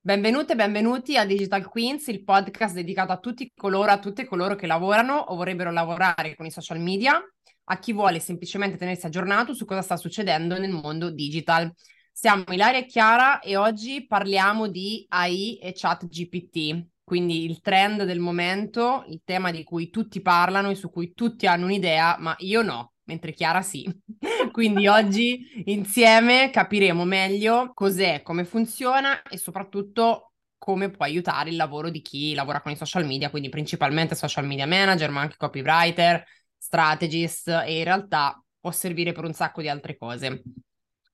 Benvenute e benvenuti a Digital Queens, il podcast dedicato a tutti coloro, a tutte coloro che lavorano o vorrebbero lavorare con i social media, a chi vuole semplicemente tenersi aggiornato su cosa sta succedendo nel mondo digital. Siamo Ilaria e Chiara e oggi parliamo di AI e chat GPT, quindi il trend del momento, il tema di cui tutti parlano e su cui tutti hanno un'idea, ma io no mentre Chiara sì. Quindi oggi insieme capiremo meglio cos'è, come funziona e soprattutto come può aiutare il lavoro di chi lavora con i social media, quindi principalmente social media manager, ma anche copywriter, strategist e in realtà può servire per un sacco di altre cose.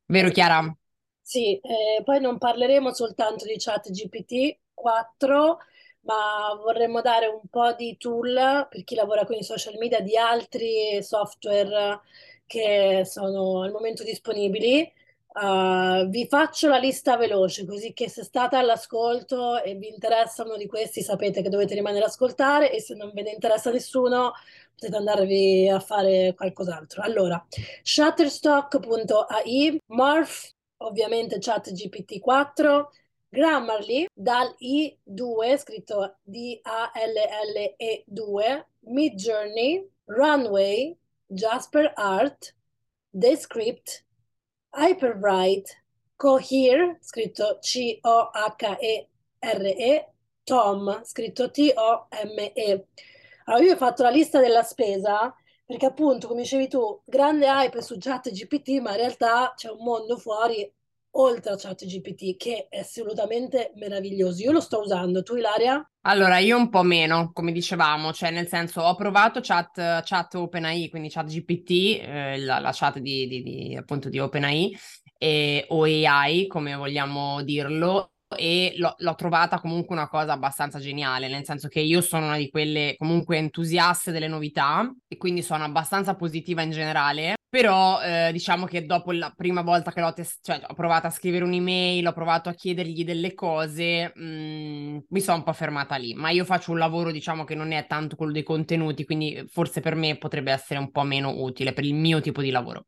Vero Chiara? Sì, eh, poi non parleremo soltanto di chat GPT 4, ma vorremmo dare un po' di tool per chi lavora con i social media di altri software che sono al momento disponibili. Uh, vi faccio la lista veloce, così che se state all'ascolto e vi interessa uno di questi, sapete che dovete rimanere ad ascoltare e se non ve ne interessa nessuno, potete andarvi a fare qualcos'altro. Allora, shutterstock.ai, Morph, ovviamente ChatGPT 4, Grammarly dal I2, scritto D-A-L-L-E 2, Midjourney, Runway, Jasper Art, Descript, Hyperwrite, Cohere, scritto C-O-H-E-R-E, Tom, scritto T-O-M-E. Allora, io ho fatto la lista della spesa perché appunto, come dicevi tu, grande hype su chat GPT, ma in realtà c'è un mondo fuori oltre a ChatGPT che è assolutamente meraviglioso. Io lo sto usando, tu Ilaria? Allora, io un po' meno, come dicevamo, cioè nel senso ho provato chat, chat OpenAI, quindi ChatGPT, eh, la, la, chat di, di, di, appunto di OpenAI e, o AI, come vogliamo dirlo, e l'ho, l'ho, trovata comunque una cosa abbastanza geniale, nel senso che io sono una di quelle comunque entusiaste delle novità e quindi sono abbastanza positiva in generale, però eh, diciamo che dopo la prima volta che l'ho test- cioè, ho provato a scrivere un'email, ho provato a chiedergli delle cose, mh, mm, mi sono un po' fermata lì, ma io faccio un lavoro diciamo che non è tanto quello dei contenuti, quindi forse per me potrebbe essere un po' meno utile per il mio tipo di lavoro.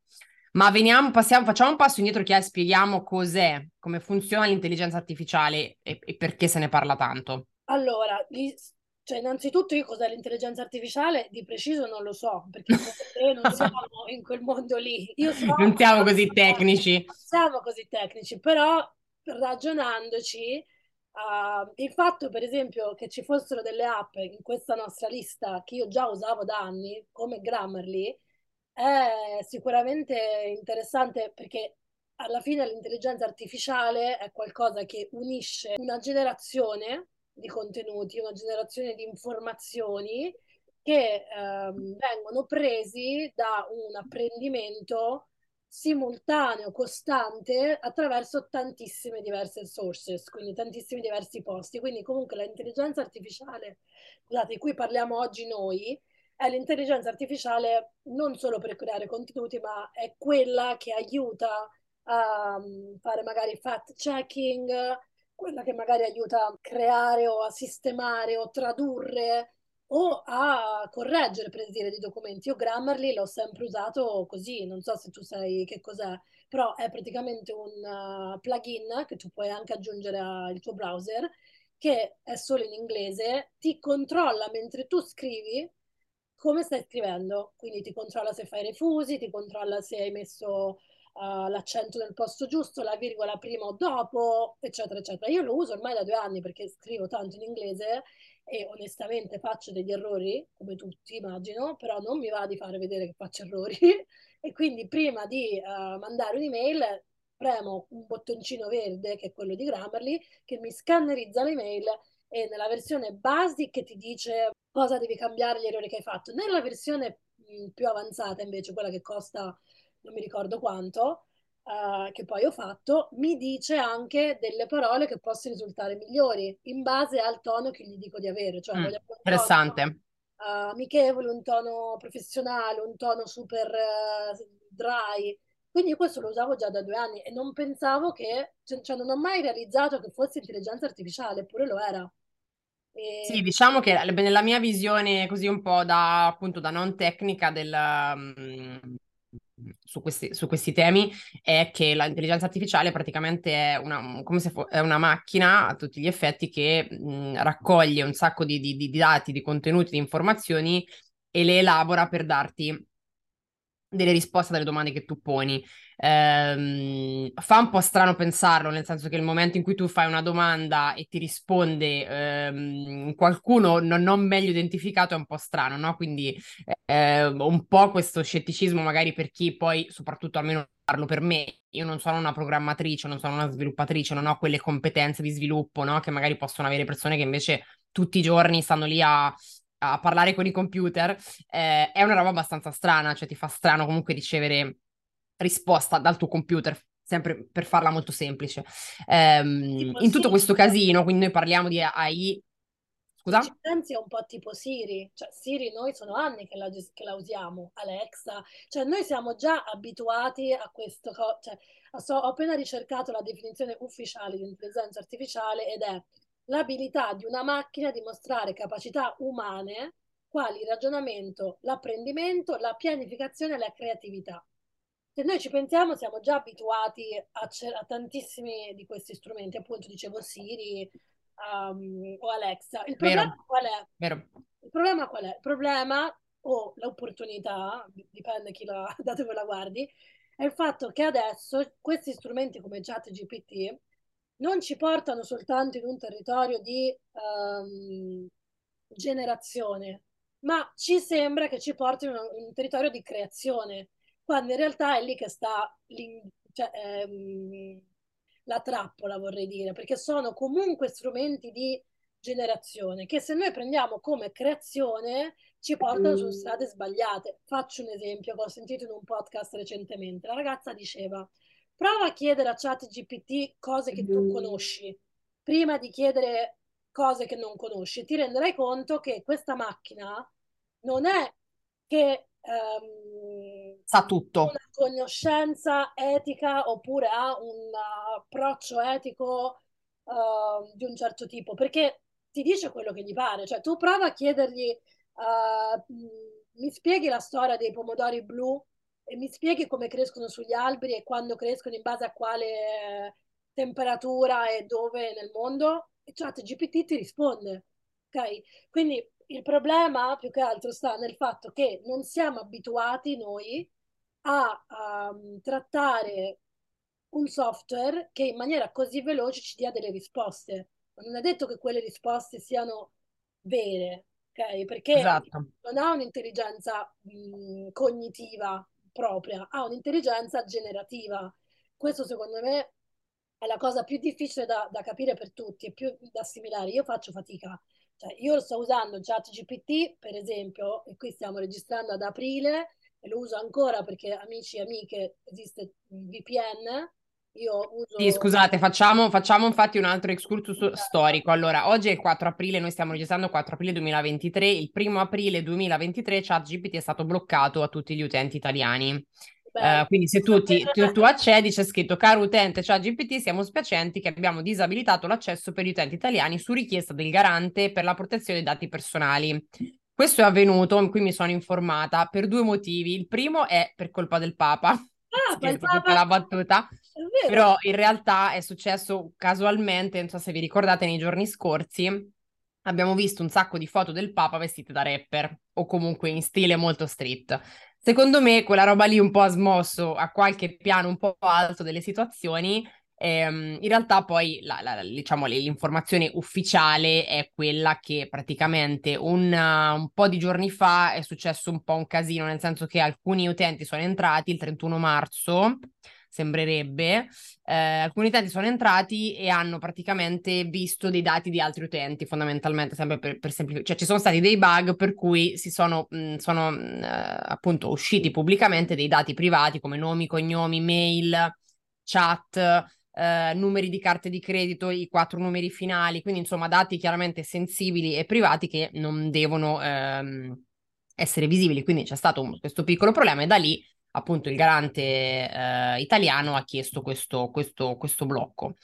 Ma veniamo, passiamo, facciamo un passo indietro che spieghiamo cos'è, come funziona l'intelligenza artificiale e, e perché se ne parla tanto. Allora, gli, cioè, innanzitutto io cos'è l'intelligenza artificiale di preciso non lo so, perché non siamo in quel mondo lì. So, non siamo così tecnici. Non siamo così tecnici, però ragionandoci, uh, il fatto per esempio che ci fossero delle app in questa nostra lista che io già usavo da anni, come Grammarly, è sicuramente interessante perché alla fine l'intelligenza artificiale è qualcosa che unisce una generazione di contenuti, una generazione di informazioni che ehm, vengono presi da un apprendimento simultaneo, costante, attraverso tantissime diverse sources, quindi tantissimi diversi posti. Quindi comunque l'intelligenza artificiale, di cui parliamo oggi noi, è l'intelligenza artificiale non solo per creare contenuti, ma è quella che aiuta a um, fare magari fact checking, quella che magari aiuta a creare o a sistemare o tradurre o a correggere, per dire, dei documenti. Io Grammarly l'ho sempre usato così, non so se tu sai che cos'è, però è praticamente un uh, plugin che tu puoi anche aggiungere al tuo browser, che è solo in inglese, ti controlla mentre tu scrivi come stai scrivendo, quindi ti controlla se fai refusi, ti controlla se hai messo uh, l'accento nel posto giusto, la virgola prima o dopo, eccetera, eccetera. Io lo uso ormai da due anni perché scrivo tanto in inglese e onestamente faccio degli errori, come tutti immagino, però non mi va di fare vedere che faccio errori e quindi prima di uh, mandare un'email premo un bottoncino verde, che è quello di Grammarly, che mi scannerizza l'email e nella versione basic ti dice cosa devi cambiare gli errori che hai fatto. Nella versione mh, più avanzata, invece, quella che costa non mi ricordo quanto, uh, che poi ho fatto, mi dice anche delle parole che possono risultare migliori in base al tono che gli dico di avere. Cioè, mm, interessante. Tono, uh, amichevole, un tono professionale, un tono super uh, dry. Quindi questo lo usavo già da due anni e non pensavo che, cioè, cioè non ho mai realizzato che fosse intelligenza artificiale, eppure lo era. E... Sì, diciamo che nella mia visione così un po' da appunto da non tecnica del, um, su, questi, su questi temi è che l'intelligenza artificiale praticamente è una, come se fo- è una macchina a tutti gli effetti che mh, raccoglie un sacco di, di, di dati, di contenuti, di informazioni e le elabora per darti delle risposte alle domande che tu poni. Ehm, fa un po' strano pensarlo, nel senso che il momento in cui tu fai una domanda e ti risponde ehm, qualcuno non, non, meglio identificato è un po' strano, no? Quindi eh, un po' questo scetticismo magari per chi poi, soprattutto almeno parlo per me, io non sono una programmatrice, non sono una sviluppatrice, non ho quelle competenze di sviluppo, no? Che magari possono avere persone che invece tutti i giorni stanno lì a a parlare con i computer, eh, è una roba abbastanza strana, cioè ti fa strano comunque ricevere risposta dal tuo computer, sempre per farla molto semplice. Um, in tutto questo casino, quindi noi parliamo di AI. Scusa? Ci pensi è un po' tipo Siri, cioè Siri noi sono anni che la, che la usiamo, Alexa, cioè noi siamo già abituati a questo, cioè, so, ho appena ricercato la definizione ufficiale di intelligenza artificiale ed è l'abilità di una macchina di mostrare capacità umane quali il ragionamento, l'apprendimento, la pianificazione e la creatività. Se noi ci pensiamo, siamo già abituati a, a tantissimi di questi strumenti, appunto dicevo Siri um, o Alexa. Il problema Vero. qual è? Vero. Il problema qual è? Il problema o l'opportunità, dipende chi la, da dove la guardi, è il fatto che adesso questi strumenti come ChatGPT non ci portano soltanto in un territorio di um, generazione, ma ci sembra che ci portino in un territorio di creazione, quando in realtà è lì che sta cioè, ehm, la trappola, vorrei dire, perché sono comunque strumenti di generazione che se noi prendiamo come creazione ci portano su strade sbagliate. Faccio un esempio che ho sentito in un podcast recentemente. La ragazza diceva prova a chiedere a ChatGPT cose che tu mm. conosci prima di chiedere cose che non conosci. Ti renderai conto che questa macchina non è che um, sa tutto. Una conoscenza etica oppure ha un approccio etico uh, di un certo tipo, perché ti dice quello che gli pare. Cioè, tu prova a chiedergli, uh, mi spieghi la storia dei pomodori blu mi spieghi come crescono sugli alberi e quando crescono in base a quale eh, temperatura e dove nel mondo? E ChatGPT ti risponde. Ok? Quindi il problema più che altro sta nel fatto che non siamo abituati noi a, a um, trattare un software che in maniera così veloce ci dia delle risposte. Ma non è detto che quelle risposte siano vere, ok? Perché esatto. non ha un'intelligenza mh, cognitiva propria, ha un'intelligenza generativa. Questo secondo me è la cosa più difficile da, da capire per tutti e più da assimilare. Io faccio fatica. Cioè, io sto usando ChatGPT, per esempio, e qui stiamo registrando ad aprile, e lo uso ancora perché amici e amiche esiste VPN, io uso... Sì, scusate, facciamo, facciamo infatti un altro excursus storico. Allora, oggi è il 4 aprile, noi stiamo registrando il 4 aprile 2023. Il primo aprile 2023 ChatGPT è stato bloccato a tutti gli utenti italiani. Uh, quindi se tu, ti, tu, tu, accedi c'è scritto caro utente ChatGPT siamo spiacenti che abbiamo disabilitato l'accesso per gli utenti italiani su richiesta del garante per la protezione dei dati personali. Questo è avvenuto, qui mi sono informata, per due motivi. Il primo è per colpa del Papa, Ah, Scherzo, tutta la battuta. Però in realtà è successo casualmente, non so se vi ricordate, nei giorni scorsi abbiamo visto un sacco di foto del Papa vestite da rapper o comunque in stile molto street. Secondo me quella roba lì un po' ha smosso a qualche piano un po' alto delle situazioni Ehm, in realtà poi la, la, diciamo, l'informazione ufficiale è quella che praticamente un, uh, un, po' di giorni fa è successo un po' un casino, nel senso che alcuni utenti sono entrati il 31 marzo, sembrerebbe, eh, alcuni utenti sono entrati e hanno praticamente visto dei dati di altri utenti, fondamentalmente, sempre per, per semplificare. Cioè ci sono stati dei bug per cui si sono, mh, sono mh, eh, appunto usciti pubblicamente dei dati privati come nomi, cognomi, mail, chat eh, numeri di carte di credito, i quattro numeri finali, quindi insomma dati chiaramente sensibili e privati che non devono ehm, essere visibili. Quindi c'è stato un, questo piccolo problema e da lì appunto il garante eh, italiano ha chiesto questo, questo, questo blocco.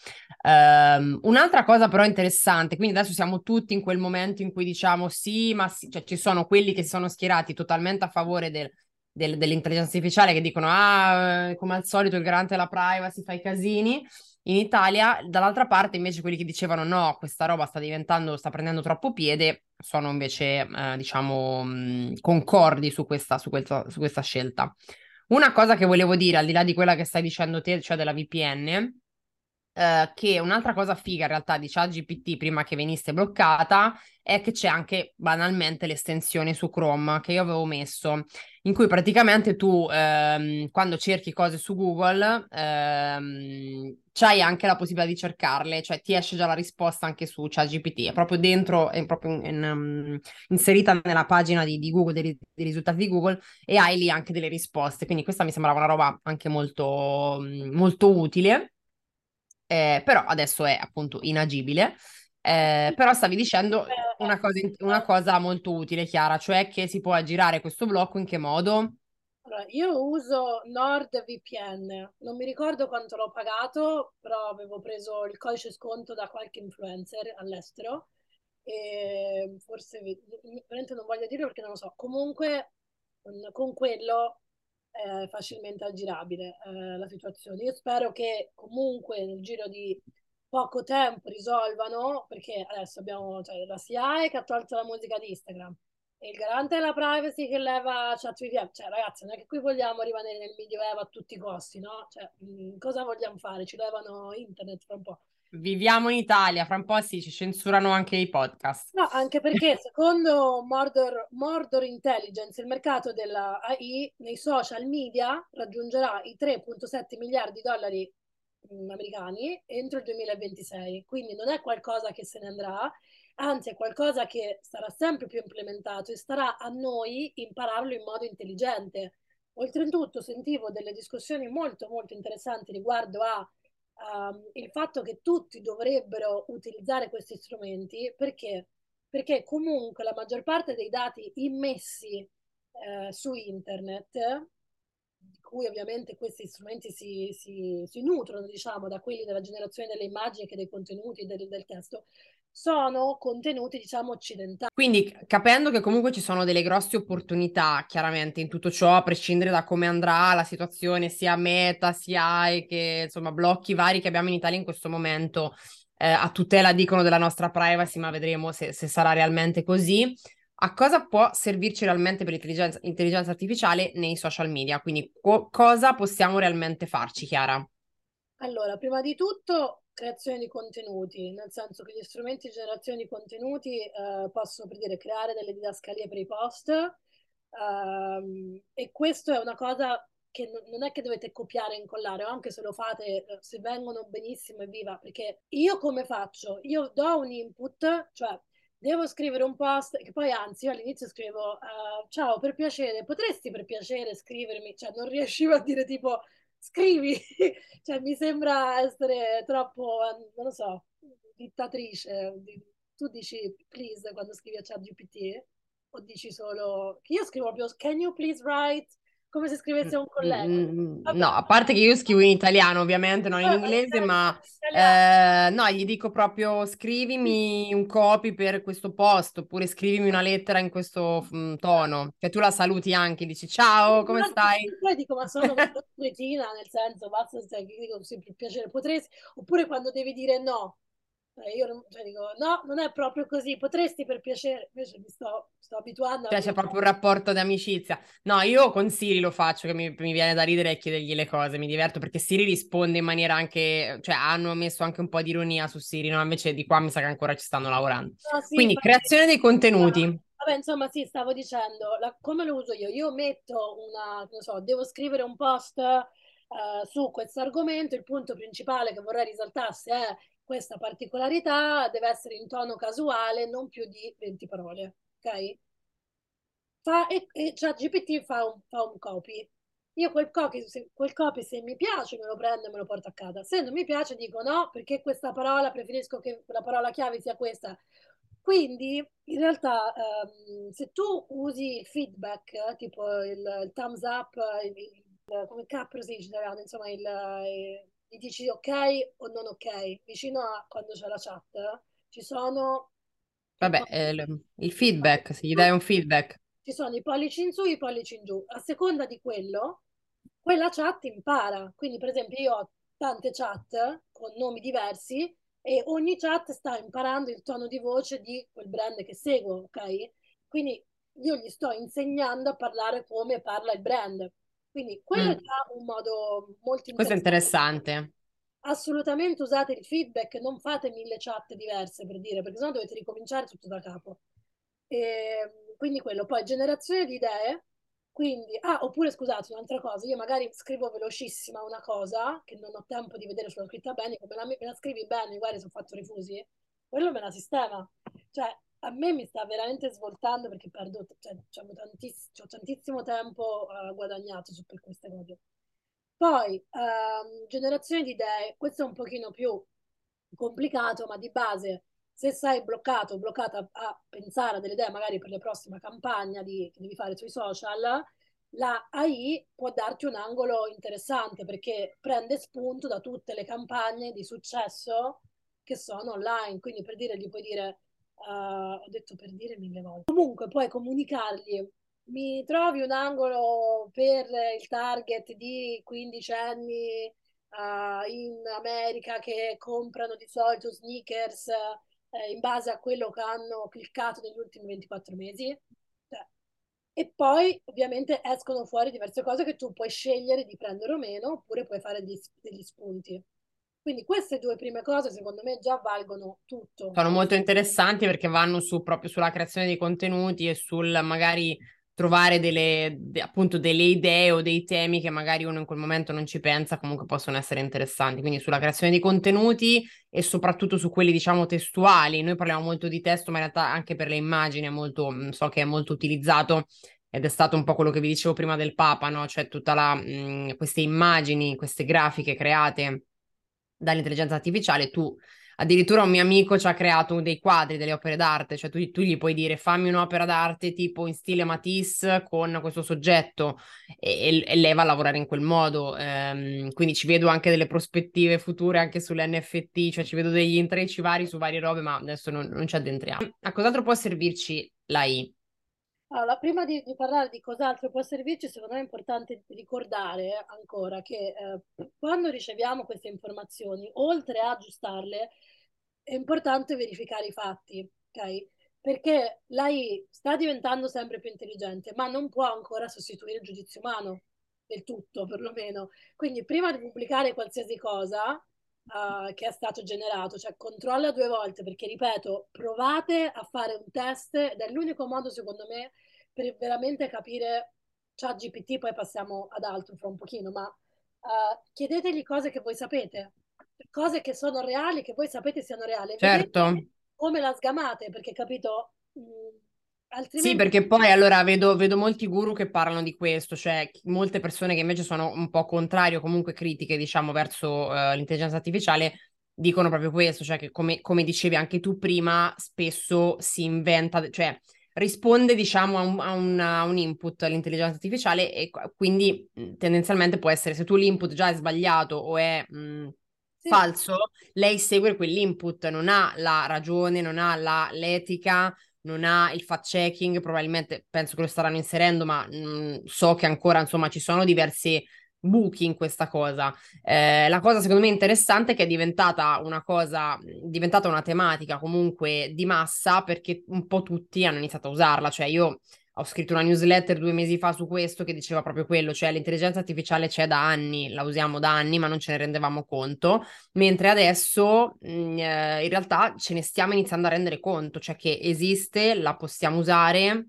Um, un'altra cosa però interessante, quindi adesso siamo tutti in quel momento in cui diciamo sì, ma sì, cioè ci sono quelli che si sono schierati totalmente a favore del, del, dell'intelligenza artificiale che dicono ah, come al solito il garante della privacy fa i casini. In Italia, dall'altra parte, invece, quelli che dicevano no, questa roba sta diventando, sta prendendo troppo piede, sono invece, eh, diciamo, mh, concordi su questa, su, questa, su questa scelta. Una cosa che volevo dire, al di là di quella che stai dicendo te, cioè della VPN, eh, che un'altra cosa figa in realtà di ChatGPT prima che venisse bloccata è che c'è anche banalmente l'estensione su Chrome che io avevo messo, in cui praticamente tu ehm, quando cerchi cose su Google ehm, c'hai anche la possibilità di cercarle, cioè ti esce già la risposta anche su ChatGPT, è proprio dentro, è proprio in, in, um, inserita nella pagina di, di Google, dei, dei, risultati di Google e hai lì anche delle risposte, quindi questa mi sembrava una roba anche molto, molto utile eh, però adesso è appunto inagibile. Eh, però stavi dicendo una cosa, una cosa, molto utile, Chiara, cioè che si può aggirare questo blocco in che modo? Allora, io uso NordVPN, non mi ricordo quanto l'ho pagato, però avevo preso il codice sconto da qualche influencer all'estero e forse veramente non voglio dire perché non lo so. Comunque con quello è facilmente aggirabile eh, la situazione. Io spero che comunque nel giro di poco tempo risolvano, perché adesso abbiamo cioè, la SIAE che ha tolto la musica di Instagram e il garante della privacy che leva chat VPN. Cioè, ragazzi, non è che qui vogliamo rimanere nel medioevo a tutti i costi, no? Cioè, mh, cosa vogliamo fare? Ci levano internet fra un po'. Viviamo in Italia, fra un po' sì, ci censurano anche i podcast. No, anche perché secondo Mordor, Mordor Intelligence il mercato della AI nei social media raggiungerà i 3.7 miliardi di dollari mh, americani entro il 2026, quindi non è qualcosa che se ne andrà, anzi è qualcosa che sarà sempre più implementato e starà a noi impararlo in modo intelligente. Oltretutto sentivo delle discussioni molto molto interessanti riguardo a um, il fatto che tutti dovrebbero utilizzare questi strumenti perché, perché comunque la maggior parte dei dati immessi eh, su internet di cui ovviamente questi strumenti si, si, si, nutrono, diciamo, da quelli della generazione delle immagini che dei contenuti del, del testo, sono contenuti, diciamo, occidentali. Quindi capendo che comunque ci sono delle grosse opportunità, chiaramente, in tutto ciò, a prescindere da come andrà la situazione, sia Meta, sia AI, che insomma blocchi vari che abbiamo in Italia in questo momento, eh, a tutela, dicono, della nostra privacy, ma vedremo se, se sarà realmente così. A cosa può servirci realmente per l'intelligenza intelligenza artificiale nei social media? Quindi co- cosa possiamo realmente farci, Chiara? Allora, prima di tutto creazione di contenuti, nel senso che gli strumenti di generazione di contenuti eh, possono per dire creare delle didascalie per i post ehm, e questo è una cosa che n- non è che dovete copiare e incollare, anche se lo fate, eh, se vengono benissimo e viva, perché io come faccio? Io do un input, cioè devo scrivere un post, che poi anzi io all'inizio scrivo uh, ciao per piacere, potresti per piacere scrivermi, cioè non riuscivo a dire tipo scrivi, cioè mi sembra essere troppo, non lo so, dittatrice. Tu dici please quando scrivi a ChatGPT o dici solo, io scrivo proprio can you please write come se scrivesse un collega. Mm, no, a parte che io scrivo in italiano, ovviamente, non in inglese, ma eh, no, gli dico proprio scrivimi un copy per questo post, oppure scrivimi una lettera in questo mh, tono, che tu la saluti anche, dici ciao, come stai? Poi dico, ma sono una cretina, nel senso, basta, cioè, dico sempre piacere, potresti, oppure quando devi dire no, io non, cioè dico, no, non è proprio così, potresti per piacere, invece mi sto, sto abituando. Cioè c'è proprio un rapporto di amicizia. No, io con Siri lo faccio, che mi, mi, viene da ridere e chiedergli le cose, mi diverto, perché Siri risponde in maniera anche, cioè hanno messo anche un po' di ironia su Siri, no? Invece di qua mi sa che ancora ci stanno lavorando. No, sì, Quindi creazione dei contenuti. Vabbè, insomma, sì, stavo dicendo, la, come lo uso io? Io metto una, non so, devo scrivere un post uh, su questo argomento, il punto principale che vorrei risaltasse è questa particolarità deve essere in tono casuale, non più di 20 parole, ok? Fa, e, e ChatGPT fa un, fa un copy. Io quel copy, se, quel copy, se mi piace, me lo prendo e me lo porto a casa. Se non mi piace, dico no, perché questa parola, preferisco che la parola chiave sia questa. Quindi, in realtà, um, se tu usi feedback, tipo il, il thumbs up, il, come capro si dice insomma il, il, gli dici ok o non ok. Vicino a quando c'è la chat ci sono... Vabbè, eh, il feedback, se gli dai un feedback. Ci sono i pollici in su e i pollici in giù. A seconda di quello, quella chat impara. Quindi, per esempio, io ho tante chat con nomi diversi e ogni chat sta imparando il tono di voce di quel brand che seguo, ok? Quindi io gli sto insegnando a parlare come parla il brand. Quindi quello mm. è già un modo molto interessante. Questo è interessante. Assolutamente usate il feedback, non fate mille chat diverse per dire, perché sennò dovete ricominciare tutto da capo. E, ehm, quindi quello, poi generazione di idee, quindi, ah, oppure scusate, un'altra cosa, io magari scrivo velocissima una cosa che non ho tempo di vedere se l'ho scritta bene, come la, me la scrivi bene, guarda se ho fatto rifusi, quello me la sistema. Cioè, a me mi sta veramente svoltando perché perdo, cioè, diciamo, tantiss- ho tantissimo tempo uh, guadagnato su per queste cose. Poi, um, generazione di idee, questo è un pochino più complicato, ma di base, se sei bloccato o bloccata a pensare a delle idee magari per la prossima campagna di, che devi fare sui social, la AI può darti un angolo interessante perché prende spunto da tutte le campagne di successo che sono online. Quindi per dire, gli puoi dire Uh, ho detto per dire mille volte. Comunque puoi comunicargli, mi trovi un angolo per il target di 15 anni uh, in America che comprano di solito sneakers uh, in base a quello che hanno cliccato negli ultimi 24 mesi. Cioè, e poi ovviamente escono fuori diverse cose che tu puoi scegliere di prendere o meno, oppure puoi fare degli, degli spunti. Quindi queste due prime cose secondo me già valgono tutto. Sono molto interessanti perché vanno su, proprio sulla creazione dei contenuti e sul magari trovare delle, de, appunto delle idee o dei temi che magari uno in quel momento non ci pensa, comunque possono essere interessanti. Quindi sulla creazione dei contenuti e soprattutto su quelli, diciamo, testuali. Noi parliamo molto di testo, ma in realtà anche per le immagini è molto, mm, so che è molto utilizzato ed è stato un po' quello che vi dicevo prima del Papa, no? Cioè tutte mm, queste immagini, queste grafiche create dall'intelligenza artificiale, tu addirittura un mio amico ci ha creato dei quadri, delle opere d'arte, cioè tu, tu, gli puoi dire fammi un'opera d'arte tipo in stile Matisse con questo soggetto e, e lei va a lavorare in quel modo, ehm, quindi ci vedo anche delle prospettive future anche sull'NFT, cioè ci vedo degli intrecci vari su varie robe, ma adesso non, non ci addentriamo. A cos'altro può servirci l'AI? Allora, prima di, di, parlare di cos'altro può servirci, secondo me è importante ricordare ancora che eh, quando riceviamo queste informazioni, oltre a aggiustarle, è importante verificare i fatti, ok? Perché l'AI sta diventando sempre più intelligente, ma non può ancora sostituire il giudizio umano del tutto, perlomeno. Quindi prima di pubblicare qualsiasi cosa, uh, che è stato generato, cioè controlla due volte perché ripeto, provate a fare un test ed è l'unico modo secondo me per veramente capire chat GPT, poi passiamo ad altro fra un pochino, ma uh, chiedetegli cose che voi sapete, cose che sono reali, che voi sapete siano reali. Certo. Vedete come la sgamate, perché capito... Mh, Altrimenti... Sì, perché poi allora vedo, vedo, molti guru che parlano di questo, cioè molte persone che invece sono un po' contrarie o comunque critiche, diciamo, verso uh, l'intelligenza artificiale, dicono proprio questo, cioè che come, come, dicevi anche tu prima, spesso si inventa, cioè risponde, diciamo, a un, a un, a un input all'intelligenza artificiale e quindi tendenzialmente può essere, se tu l'input già è sbagliato o è... Mh, sì. falso, lei segue quell'input, non ha la ragione, non ha la, l'etica, non ha il fact checking, probabilmente penso che lo staranno inserendo, ma mh, mm, so che ancora insomma ci sono diversi buchi in questa cosa. Eh, la cosa secondo me interessante è che è diventata una cosa, diventata una tematica comunque di massa perché un po' tutti hanno iniziato a usarla, cioè io ho scritto una newsletter due mesi fa su questo che diceva proprio quello, cioè l'intelligenza artificiale c'è da anni, la usiamo da anni, ma non ce ne rendevamo conto, mentre adesso mh, mm, eh, in realtà ce ne stiamo iniziando a rendere conto, cioè che esiste, la possiamo usare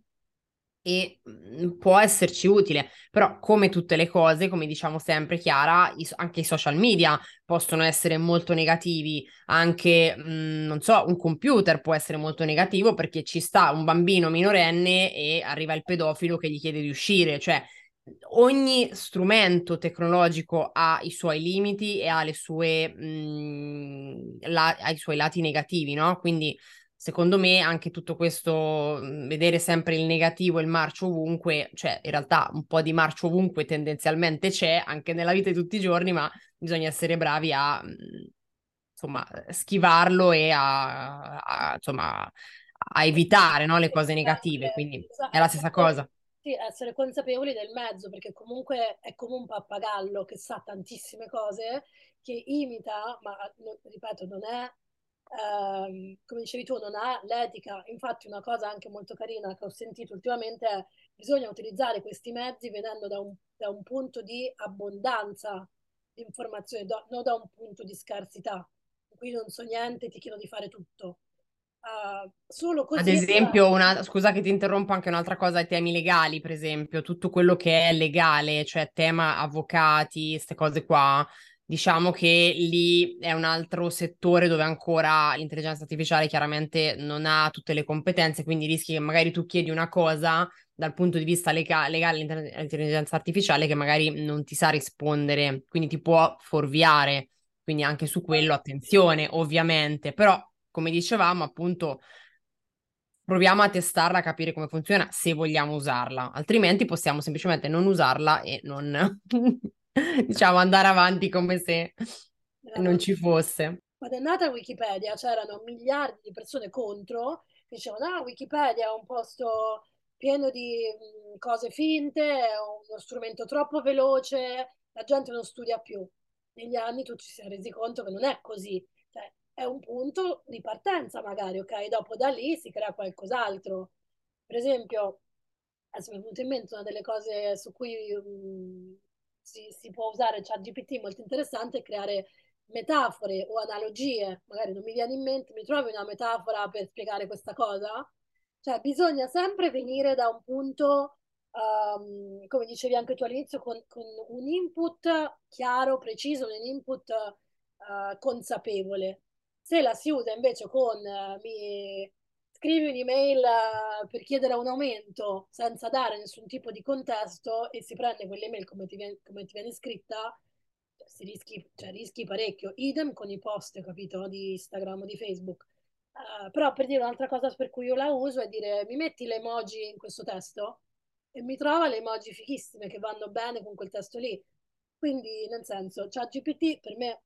e mhmm, può esserci utile, però come tutte le cose, come diciamo sempre Chiara, i, anche i social media possono essere molto negativi, anche mh, mhmm, non so, un computer può essere molto negativo perché ci sta un bambino minorenne e arriva il pedofilo che gli chiede di uscire, cioè ogni strumento tecnologico ha i suoi limiti e ha, sue, mh, mhmm, la, ha i suoi lati negativi, no? Quindi secondo me anche tutto questo, mhmm, vedere sempre il negativo e il marcio ovunque, cioè in realtà un po' di marcio ovunque tendenzialmente c'è anche nella vita di tutti i giorni, ma bisogna essere bravi a mhmm, insomma schivarlo e a, a insomma a evitare no, le cose negative, quindi è la stessa cosa. Sì, essere consapevoli del mezzo, perché comunque è come un pappagallo che sa tantissime cose, che imita, ma ripeto, non è ehm, come dicevi tu, non ha l'etica. Infatti una cosa anche molto carina che ho sentito ultimamente è bisogna utilizzare questi mezzi venendo da un, da un punto di abbondanza di informazioni, do, non da un punto di scarsità. Qui non so niente, ti chiedo di fare tutto. Uh, solo così Ad esempio, una, scusa che ti interrompo, anche un'altra cosa ai temi legali, per esempio, tutto quello che è legale, cioè tema avvocati, queste cose qua, Diciamo che lì è un altro settore dove ancora l'intelligenza artificiale chiaramente non ha tutte le competenze, quindi rischi che magari tu chiedi una cosa dal punto di vista lega- legale all'intelligenza artificiale che magari non ti sa rispondere, quindi ti può fuorviare. Quindi anche su quello attenzione, ovviamente, però come dicevamo, appunto proviamo a testarla, a capire come funziona se vogliamo usarla, altrimenti possiamo semplicemente non usarla e non diciamo, andare avanti come se non ci fosse. Quando è nata Wikipedia c'erano miliardi di persone contro, che dicevano, ah, Wikipedia è un posto pieno di mh, cose finte, è uno strumento troppo veloce, la gente non studia più. Negli anni tu ci sei resi conto che non è così, cioè, è un punto di partenza magari, ok? Dopo da lì si crea qualcos'altro. Per esempio, adesso mi è venuto in mente una delle cose su cui mh, si, si può usare ChatGPT molto interessante e creare metafore o analogie, magari non mi viene in mente, mi trovi una metafora per spiegare questa cosa? Cioè, bisogna sempre venire da un punto, um, come dicevi anche tu all'inizio, con, con, un input chiaro, preciso, un input uh, consapevole. Se la si usa invece con uh, mi, scrivi un'email uh, per chiedere un aumento senza dare nessun tipo di contesto e si prende quell'email come ti viene, come ti viene scritta, cioè, si rischi, cioè, rischi parecchio. Idem con i post, capito, di Instagram o di Facebook. Uh, però per dire un'altra cosa per cui io la uso è dire mi metti le emoji in questo testo e mi trova le emoji fichissime che vanno bene con quel testo lì. Quindi, nel senso, ChatGPT per me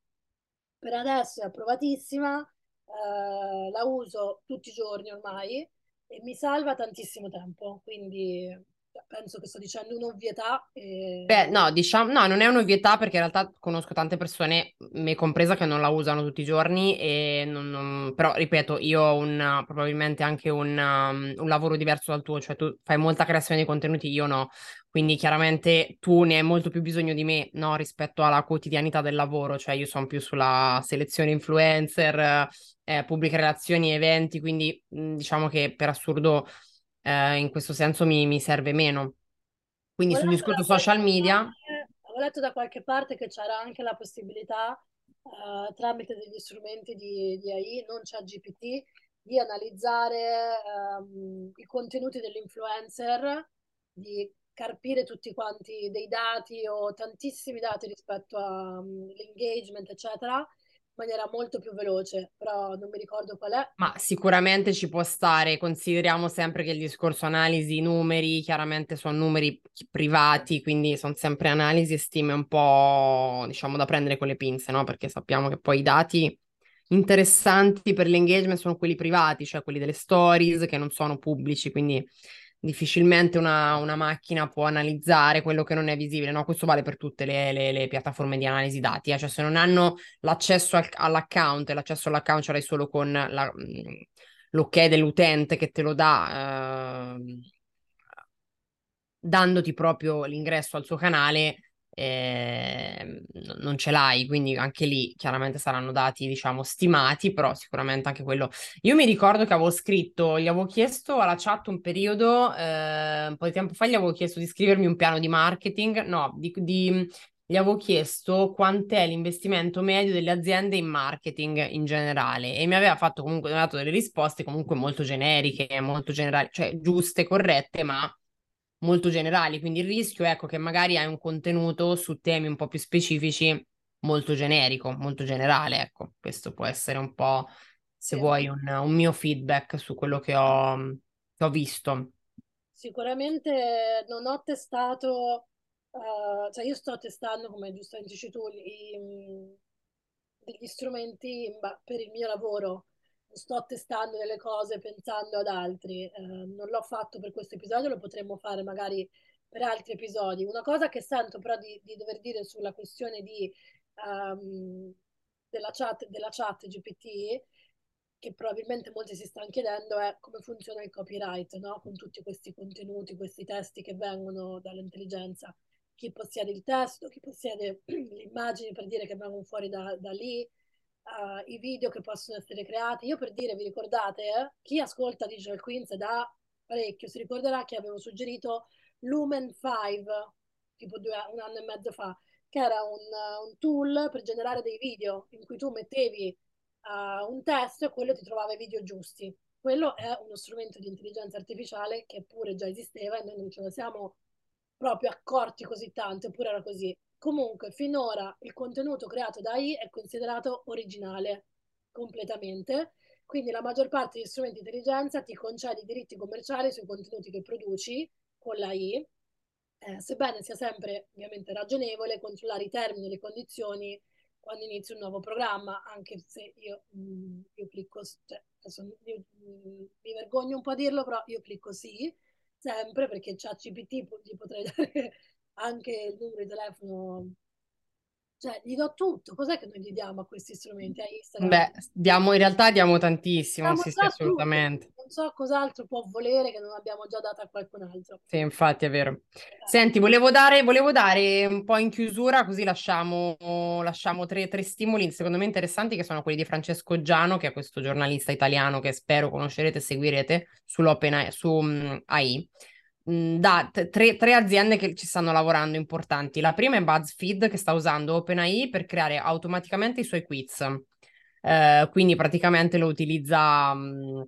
per adesso è approvatissima, eh, la uso tutti i giorni ormai e mi salva tantissimo tempo, quindi cioè, penso che sto dicendo un'ovvietà. E... Beh, no, diciamo, no, non è un'ovvietà perché in realtà conosco tante persone, me compresa, che non la usano tutti i giorni, e non, non... però ripeto, io ho un, probabilmente anche un, um, un lavoro diverso dal tuo, cioè tu fai molta creazione di contenuti, io no, quindi chiaramente tu ne hai molto più bisogno di me, no, rispetto alla quotidianità del lavoro, cioè io sono più sulla selezione influencer, eh, pubbliche relazioni, eventi, quindi mh, diciamo che per assurdo eh, in questo senso mi, mi serve meno. Quindi sul discorso social media... Parte, ho letto da qualche parte che c'era anche la possibilità uh, tramite degli strumenti di, di AI, non c'è GPT, di analizzare um, i contenuti dell'influencer, di carpire tutti quanti dei dati o tantissimi dati rispetto all'engagement, um, eccetera, maniera molto più veloce, però non mi ricordo qual è. Ma sicuramente ci può stare, consideriamo sempre che il discorso analisi, numeri, chiaramente sono numeri privati, quindi sono sempre analisi e stime un po', diciamo, da prendere con le pinze, no? Perché sappiamo che poi i dati interessanti per l'engagement sono quelli privati, cioè quelli delle stories che non sono pubblici, quindi difficilmente una, una, macchina può analizzare quello che non è visibile, no? Questo vale per tutte le, le, le piattaforme di analisi dati, eh? cioè se non hanno l'accesso al, all'account e l'accesso all'account ce l'hai solo con la, mm, l'ok dell'utente che te lo dà, eh, dandoti proprio l'ingresso al suo canale, eh, non ce l'hai, quindi anche lì chiaramente saranno dati, diciamo, stimati, però sicuramente anche quello. Io mi ricordo che avevo scritto, gli avevo chiesto alla chat un periodo, eh, un po' di tempo fa, gli avevo chiesto di scrivermi un piano di marketing, no, di, di gli avevo chiesto quant'è l'investimento medio delle aziende in marketing in generale e mi aveva fatto comunque dato delle risposte comunque molto generiche, molto generali, cioè giuste, corrette, ma molto generali, quindi il rischio ecco che magari hai un contenuto su temi un po' più specifici molto generico, molto generale, ecco, questo può essere un po' se sì. vuoi un, un, mio feedback su quello che ho, che ho visto. Sicuramente non ho testato, uh, cioè io sto testando, come giustamente dici tu, i, degli strumenti per il mio lavoro. Sto testando delle cose pensando ad altri. Uh, non l'ho fatto per questo episodio, lo potremmo fare magari per altri episodi. Una cosa che sento però di, di dover dire sulla questione di, um, della, chat, della chat GPT che probabilmente molti si stanno chiedendo è come funziona il copyright, no? Con tutti questi contenuti, questi testi che vengono dall'intelligenza. Chi possiede il testo, chi possiede le immagini per dire che vengono fuori da, da lì, uh, i video che possono essere creati. Io per dire, vi ricordate, eh? chi ascolta Digital Queens da parecchio si ricorderà che avevo suggerito Lumen 5, tipo due, un anno e mezzo fa, che era un, un tool per generare dei video in cui tu mettevi uh, un testo e quello ti trovava i video giusti. Quello è uno strumento di intelligenza artificiale che pure già esisteva e noi non ce ne siamo proprio accorti così tanto, eppure era così. Comunque, finora il contenuto creato da AI è considerato originale completamente, quindi la maggior parte degli strumenti di intelligenza ti concede i diritti commerciali sui contenuti che produci con l'AI, eh, sebbene sia sempre ovviamente ragionevole controllare i termini e le condizioni quando inizio un nuovo programma, anche se io, mh, mm, io clicco, cioè, adesso io, mh, mi vergogno un po' a dirlo, però io clicco sì, sempre perché c'ha CPT, gli potrei dare anche il numero di telefono cioè, gli do tutto. Cos'è che noi gli diamo a questi strumenti? A Instagram? Beh, diamo, in realtà diamo tantissimo, diamo sì, sì, assolutamente. Non so cos'altro può volere che non abbiamo già dato a qualcun altro. Sì, infatti è vero. Senti, volevo dare, volevo dare, un po' in chiusura, così lasciamo, lasciamo tre, tre, stimoli, secondo me interessanti, che sono quelli di Francesco Giano, che è questo giornalista italiano che spero conoscerete e seguirete sull'Open su um, AI da t- tre, tre, aziende che ci stanno lavorando importanti. La prima è BuzzFeed che sta usando OpenAI per creare automaticamente i suoi quiz. Uh, quindi praticamente lo utilizza um,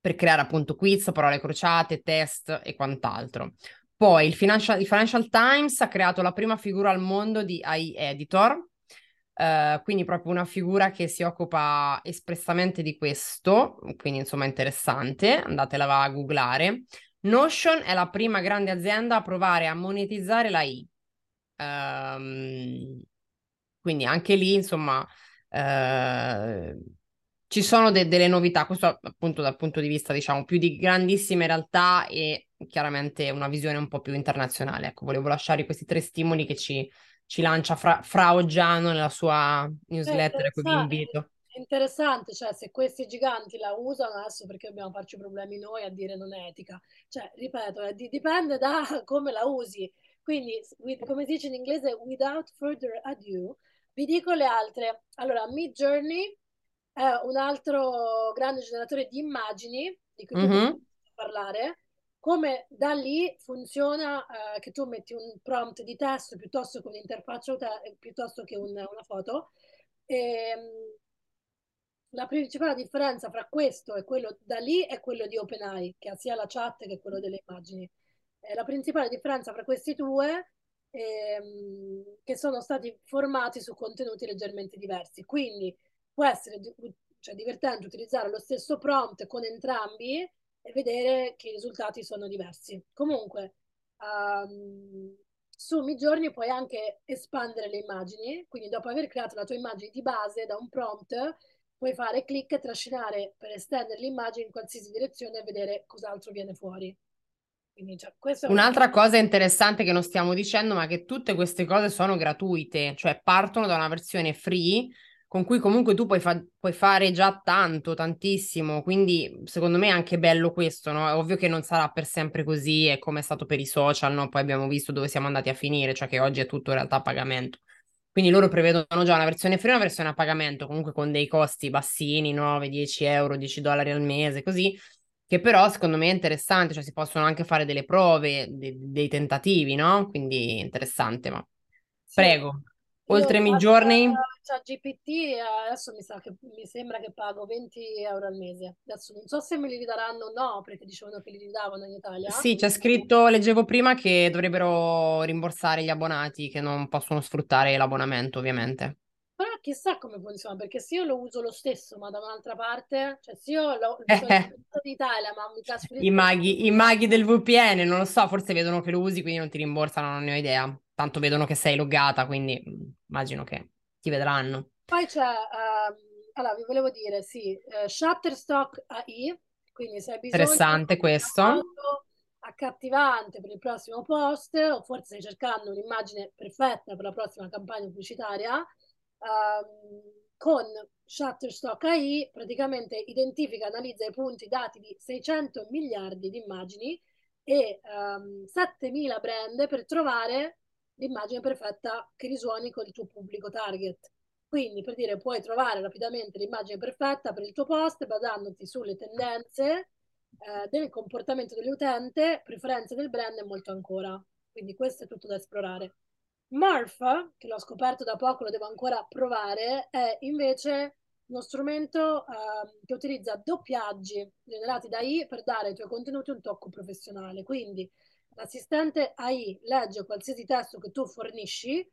per creare appunto quiz, parole crociate, test e quant'altro. Poi il Financial, il Financial Times ha creato la prima figura al mondo di AI Editor, uh, quindi proprio una figura che si occupa espressamente di questo, quindi insomma interessante, andatela a googlare. Notion è la prima grande azienda a provare a monetizzare la I. Um, quindi anche lì, insomma, uh, ci sono de- delle novità, questo appunto dal punto di vista, diciamo, più di grandissime realtà e chiaramente una visione un po' più internazionale. Ecco, volevo lasciare questi tre stimoli che ci, ci lancia Fra, Fra Oggiano nella sua newsletter, a cui vi invito interessante, cioè se questi giganti la usano adesso perché dobbiamo farci problemi noi a dire non è etica. Cioè, ripeto, eh, dipende da come la usi. Quindi, with, come si dice in inglese, without further ado, vi dico le altre. Allora, Mid Journey è un altro grande generatore di immagini di cui mm-hmm. parlare. Come da lì funziona eh, che tu metti un prompt di testo piuttosto che un'interfaccia piuttosto che un, una foto. E, ehm, la principale differenza fra questo e quello da lì è quello di OpenAI, che ha sia la chat che quello delle immagini. Eh, la principale differenza fra questi due è ehm, che sono stati formati su contenuti leggermente diversi. Quindi può essere cioè, divertente utilizzare lo stesso prompt con entrambi e vedere che i risultati sono diversi. Comunque, um, su Midjourney puoi anche espandere le immagini, quindi dopo aver creato la tua immagine di base da un prompt, puoi fare clic e trascinare per estendere l'immagine in qualsiasi direzione e vedere cos'altro viene fuori. Quindi, cioè, Un'altra un... cosa interessante che non stiamo dicendo, ma che tutte queste cose sono gratuite, cioè partono da una versione free con cui comunque tu puoi, fa- puoi fare già tanto, tantissimo, quindi secondo me è anche bello questo, no? È ovvio che non sarà per sempre così, è come è stato per i social, no? Poi abbiamo visto dove siamo andati a finire, cioè che oggi è tutto in realtà a pagamento. Quindi loro prevedono già una versione free e una versione a pagamento, comunque con dei costi bassini, 9, 10 euro, 10 dollari al mese, così, che però secondo me è interessante, cioè si possono anche fare delle prove, de- dei tentativi, no? Quindi interessante, ma sì. Oltre i giorni? Cioè, GPT adesso mi, sa che, mi sembra che pago 20 euro al mese. Adesso non so se me li ridaranno o no, perché dicevano che li ridavano in Italia. Sì, c'è scritto, leggevo prima, che dovrebbero rimborsare gli abbonati che non possono sfruttare l'abbonamento, ovviamente. Però chissà come funziona, perché se io lo uso lo stesso, ma da un'altra parte, cioè se io lo, uso in Italia, ma mi trasferisco... I maghi, I maghi del VPN, non lo so, forse vedono che lo usi, quindi non ti rimborsano, non ne ho idea. Tanto vedono che sei loggata, quindi mm, immagino che ti vedranno. Poi c'è, um, allora vi volevo dire, sì, uh, Shutterstock AI, quindi se hai bisogno... Interessante questo accattivante per il prossimo post o forse stai cercando un'immagine perfetta per la prossima campagna pubblicitaria, um, con Shutterstock AI praticamente identifica analizza i punti dati di 600 miliardi di immagini e um, ehm, 7000 brand per trovare l'immagine perfetta che risuoni con il tuo pubblico target. Quindi per dire puoi trovare rapidamente l'immagine perfetta per il tuo post basandoti sulle tendenze eh, del comportamento dell'utente, preferenze del brand e molto ancora. Quindi questo è tutto da esplorare. Murph, che l'ho scoperto da poco, lo devo ancora provare, è invece uno strumento eh, che utilizza doppiaggi generati da AI per dare ai tuoi contenuti un tocco professionale. Quindi l'assistente AI legge qualsiasi testo che tu fornisci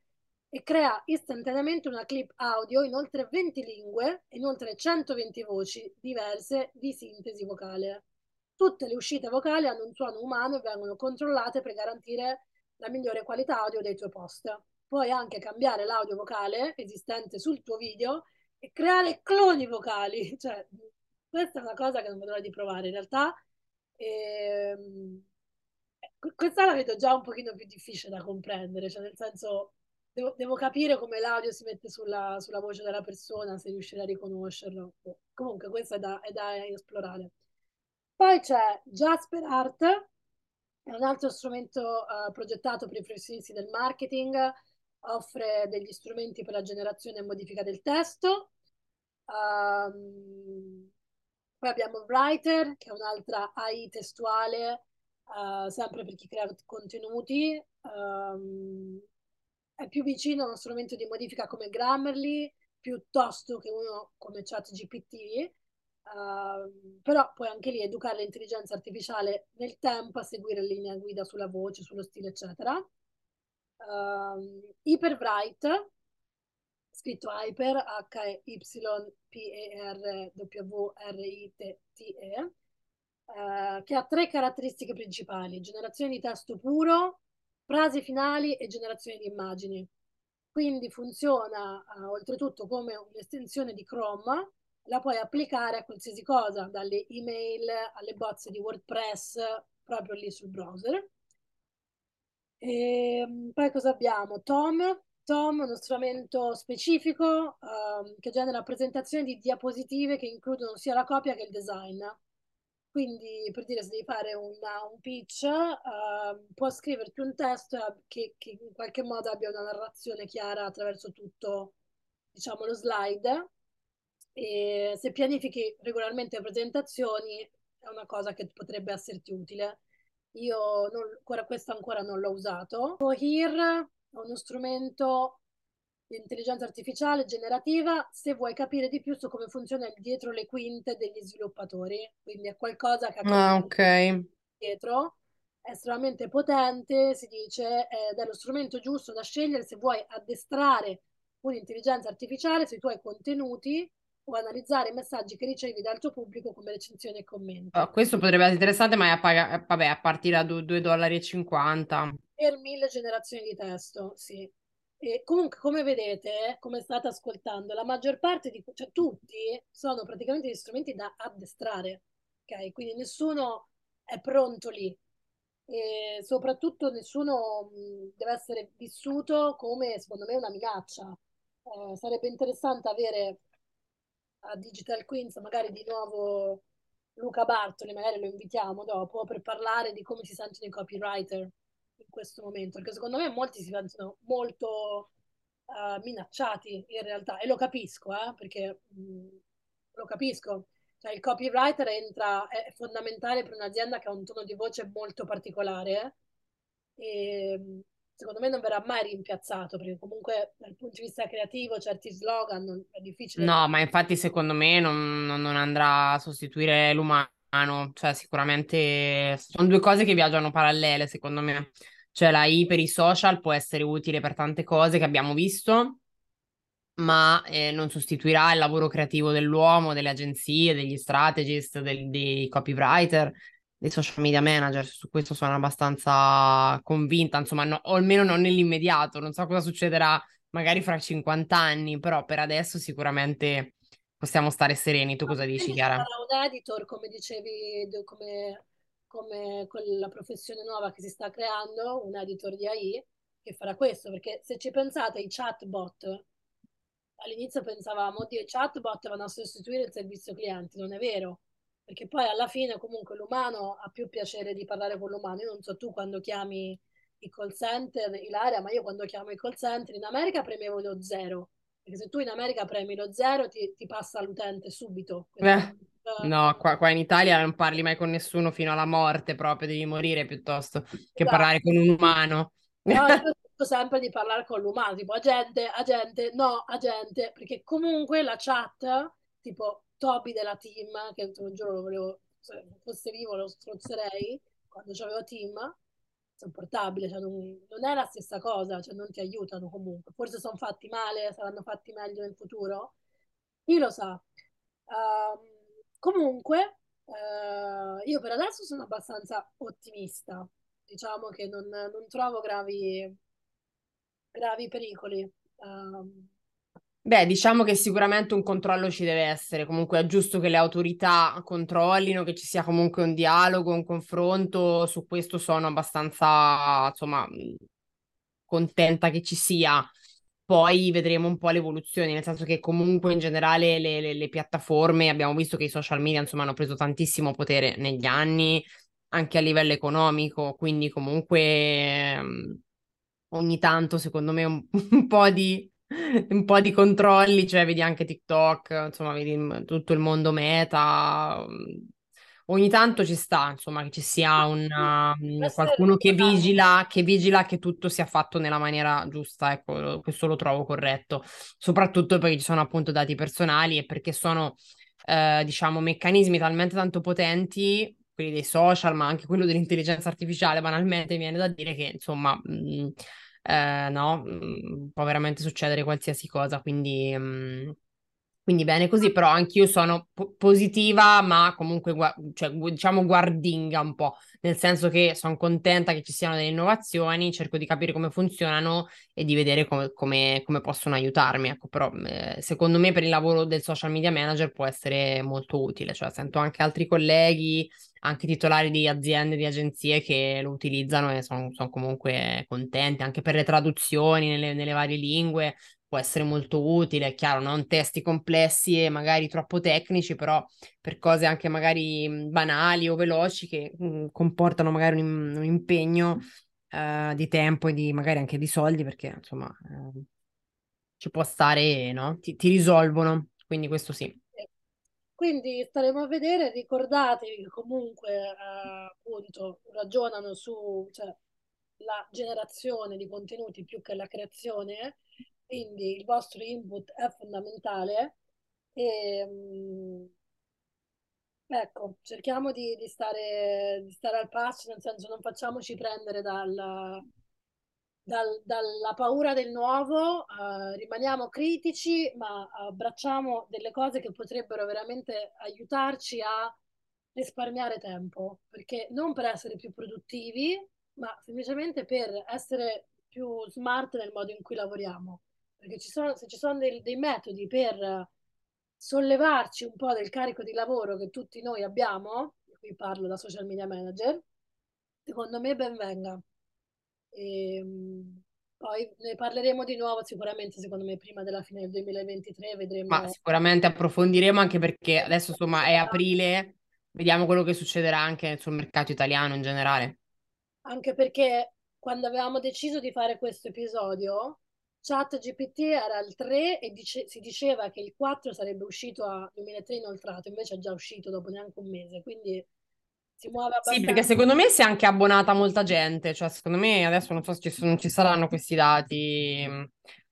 e crea istantaneamente una clip audio in oltre 20 lingue e in oltre 120 voci diverse di sintesi vocale. Tutte le uscite vocali hanno un suono umano e vengono controllate per garantire la migliore qualità audio dei tuoi post. Puoi anche cambiare l'audio vocale esistente sul tuo video e creare cloni vocali. Cioè, questa è una cosa che non vedo di provare in realtà. E, ehm, questa la vedo già un pochino più difficile da comprendere, cioè nel senso devo, devo capire come l'audio si mette sulla, sulla, voce della persona, se riuscire a riconoscerlo. Comunque questo è da, è da esplorare. Poi c'è Jasper Art, è un altro strumento uh, progettato per i professionisti del marketing, offre degli strumenti per la generazione e modifica del testo. Um, poi abbiamo Writer, che è un'altra AI testuale, uh, sempre per chi crea contenuti. Um, è più vicino a uno strumento di modifica come Grammarly, piuttosto che uno come ChatGPT Uh, però puoi anche lì educare l'intelligenza artificiale nel tempo a seguire linea guida sulla voce, sullo stile, eccetera. Uh, Hyperwrite, scritto Hyper, H-Y-P-E-R-W-R-I-T-E, uh, che ha tre caratteristiche principali, generazione di testo puro, frasi finali e generazione di immagini. Quindi funziona uh, oltretutto come un'estensione di Chrome, la puoi applicare a qualsiasi cosa, dalle email alle bozze di WordPress, proprio lì sul browser. E ehm, poi cosa abbiamo? Tom. Tom uno strumento specifico um, che genera presentazioni di diapositive che includono sia la copia che il design. Quindi, per dire, se devi fare una, un pitch, uh, può scriverti un testo che, che, in qualche modo abbia una narrazione chiara attraverso tutto, diciamo, lo slide e se pianifichi regolarmente presentazioni è una cosa che potrebbe esserti utile. Io non, ancora, questo ancora non l'ho usato. Cohere è uno strumento di intelligenza artificiale generativa se vuoi capire di più su come funziona il dietro le quinte degli sviluppatori. Quindi è qualcosa che ah, okay. dietro è estremamente potente, si dice, ed è lo strumento giusto da scegliere se vuoi addestrare un'intelligenza artificiale sui tuoi contenuti o analizzare i messaggi che ricevi dal tuo pubblico come recensioni e commenti. Oh, questo potrebbe essere interessante, ma è a, pag- vabbè, a partire da 2,50 dollari. Per mille generazioni di testo, sì. E comunque, come vedete, come state ascoltando, la maggior parte di, cioè tutti, sono praticamente gli strumenti da addestrare, ok? Quindi nessuno è pronto lì. E soprattutto nessuno deve essere vissuto come, secondo me, una minaccia. Eh, sarebbe interessante avere a Digital Queens, magari di nuovo Luca Bartoli, magari lo invitiamo dopo per parlare di come si sentono i copywriter in questo momento, perché secondo me molti si sentono molto uh, minacciati in realtà e lo capisco, eh, perché mh, lo capisco. Cioè, il copywriter entra, è fondamentale per un'azienda che ha un tono di voce molto particolare eh? e secondo me non verrà mai rimpiazzato perché comunque dal punto di vista creativo certi slogan non, è difficile. No, ma infatti secondo me non, non, andrà a sostituire l'umano, cioè sicuramente sono due cose che viaggiano parallele secondo me. Cioè la I per i social può essere utile per tante cose che abbiamo visto, ma eh, non sostituirà il lavoro creativo dell'uomo, delle agenzie, degli strategist, del, dei copywriter, dei social media manager. Su questo sono abbastanza convinta, insomma, no, o almeno non nell'immediato. Non so cosa succederà magari fra 50 anni, però per adesso sicuramente possiamo stare sereni. Tu cosa dici, Chiara? un editor, come dicevi, come, come quella professione nuova che si sta creando, un editor di AI, che farà questo, perché se ci pensate, i chatbot all'inizio pensavamo, oddio, i chatbot vanno a sostituire il servizio clienti, non è vero, perché poi alla fine comunque l'umano ha più piacere di parlare con l'umano. Io non so tu quando chiami i call center, Ilaria, ma io quando chiamo i call center in America premevo lo zero, perché se tu in America premi lo zero ti, ti passa l'utente subito. Eh, no, qua, qua, in Italia non parli mai con nessuno fino alla morte proprio, devi morire piuttosto che esatto. parlare con un umano. No, io sempre di parlare con l'umano, tipo agente, agente, no, agente, perché comunque la chat, tipo Toby della team, che un giorno lo volevo, se fosse vivo lo strozzerei, quando c'avevo team, insopportabile, cioè non, non, è la stessa cosa, cioè non ti aiutano comunque, forse sono fatti male, saranno fatti meglio nel futuro, chi lo sa. Uh, comunque, uh, io per adesso sono abbastanza ottimista, diciamo che non, non trovo gravi gravi pericoli. Um... Beh, diciamo che sicuramente un controllo ci deve essere, comunque è giusto che le autorità controllino, che ci sia comunque un dialogo, un confronto, su questo sono abbastanza, insomma, contenta che ci sia. Poi vedremo un po' l'evoluzione, nel senso che comunque in generale le, le, le piattaforme, abbiamo visto che i social media insomma hanno preso tantissimo potere negli anni, anche a livello economico, quindi comunque ogni tanto, secondo me, un, un, po' di, un po' di controlli, cioè vedi anche TikTok, insomma, vedi tutto il mondo meta. Ogni tanto ci sta, insomma, che ci sia una, qualcuno che vigila, che vigila che tutto sia fatto nella maniera giusta, ecco, questo lo trovo corretto, soprattutto perché ci sono appunto dati personali e perché sono, eh, diciamo, meccanismi talmente tanto potenti quelli dei social, ma anche quello dell'intelligenza artificiale, banalmente viene da dire che, insomma, mh, eh, no, mh, può veramente succedere qualsiasi cosa, quindi... Mh, quindi bene così, però anch'io sono po- positiva, ma comunque gu- cioè, diciamo guardinga un po', nel senso che sono contenta che ci siano delle innovazioni, cerco di capire come funzionano e di vedere come, come, come possono aiutarmi. Ecco, però eh, secondo me per il lavoro del social media manager può essere molto utile, cioè sento anche altri colleghi, anche titolari di aziende, di agenzie che lo utilizzano e sono son comunque contenti, anche per le traduzioni nelle, nelle varie lingue può essere molto utile, è chiaro, non testi complessi e magari troppo tecnici, però per cose anche magari banali o veloci che mh, comportano magari un, un impegno uh, di tempo e di magari anche di soldi, perché insomma uh, ci può stare, no? Ti, ti risolvono, quindi questo sì. Quindi staremo a vedere, ricordatevi che comunque eh, appunto ragionano su cioè, generazione di contenuti più che la creazione quindi il vostro input è fondamentale e mm, ecco, cerchiamo di, di, stare, di stare al passo, nel senso non facciamoci prendere dal, dal, dalla paura del nuovo, uh, rimaniamo critici, ma abbracciamo delle cose che potrebbero veramente aiutarci a risparmiare tempo, perché non per essere più produttivi, ma semplicemente per essere più smart nel modo in cui lavoriamo perché ci sono, se ci sono dei, dei metodi per sollevarci un po' del carico di lavoro che tutti noi abbiamo, qui parlo da social media manager, secondo me ben venga. E, ehm, poi ne parleremo di nuovo sicuramente, secondo me, prima della fine del 2023 vedremo. Ma sicuramente approfondiremo anche perché adesso insomma è aprile, vediamo quello che succederà anche sul mercato italiano in generale. Anche perché quando avevamo deciso di fare questo episodio, Chat GPT era il 3 e dice, si diceva che il 4 sarebbe uscito a 2003 inoltrato, invece è già uscito dopo neanche un mese, quindi si muove abbastanza. Sì, perché secondo me si è anche abbonata molta gente, cioè secondo me adesso non so se ci, sono, ci saranno questi dati,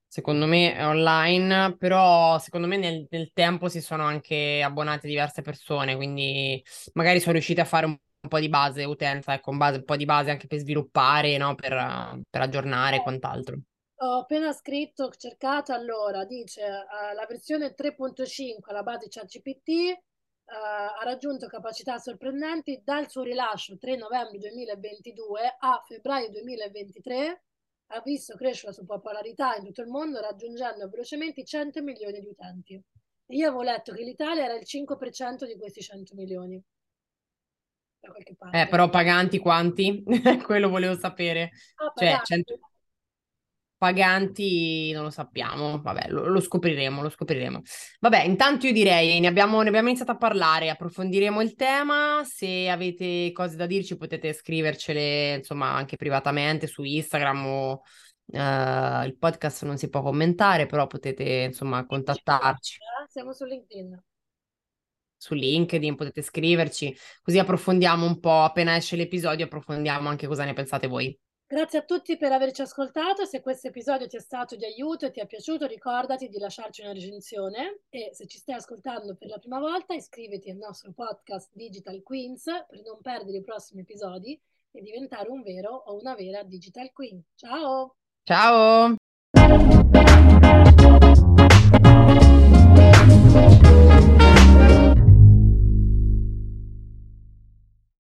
secondo me online, però secondo me nel, nel, tempo si sono anche abbonate diverse persone, quindi magari sono riuscite a fare un, un po' di base utenza, ecco, un, base, un po' di base anche per sviluppare, no? per, per aggiornare e quant'altro. Ho appena scritto, ho cercato allora, dice uh, la versione 3.5 alla base ChatGPT uh, ha raggiunto capacità sorprendenti dal suo rilascio 3 novembre 2022 a febbraio 2023 ha visto crescere la sua popolarità in tutto il mondo raggiungendo velocemente i 100 milioni di utenti. Io avevo letto che l'Italia era il 5% di questi 100 milioni. Da qualche parte. Eh, però paganti quanti? Quello volevo sapere. Ah, cioè, 100 paganti non lo sappiamo, vabbè, lo, lo, scopriremo, lo scopriremo. Vabbè, intanto io direi, ne abbiamo, ne abbiamo, iniziato a parlare, approfondiremo il tema, se avete cose da dirci potete scrivercele, insomma, anche privatamente su Instagram o uh, il podcast non si può commentare, però potete, insomma, contattarci. Siamo su LinkedIn. Su LinkedIn potete scriverci, così approfondiamo un po', appena esce l'episodio approfondiamo anche cosa ne pensate voi. Grazie a tutti per averci ascoltato. Se questo episodio ti è stato di aiuto e ti è piaciuto, ricordati di lasciarci una recensione e se ci stai ascoltando per la prima volta, iscriviti al nostro podcast Digital Queens per non perdere i prossimi episodi e diventare un vero o una vera Digital Queen. Ciao! Ciao!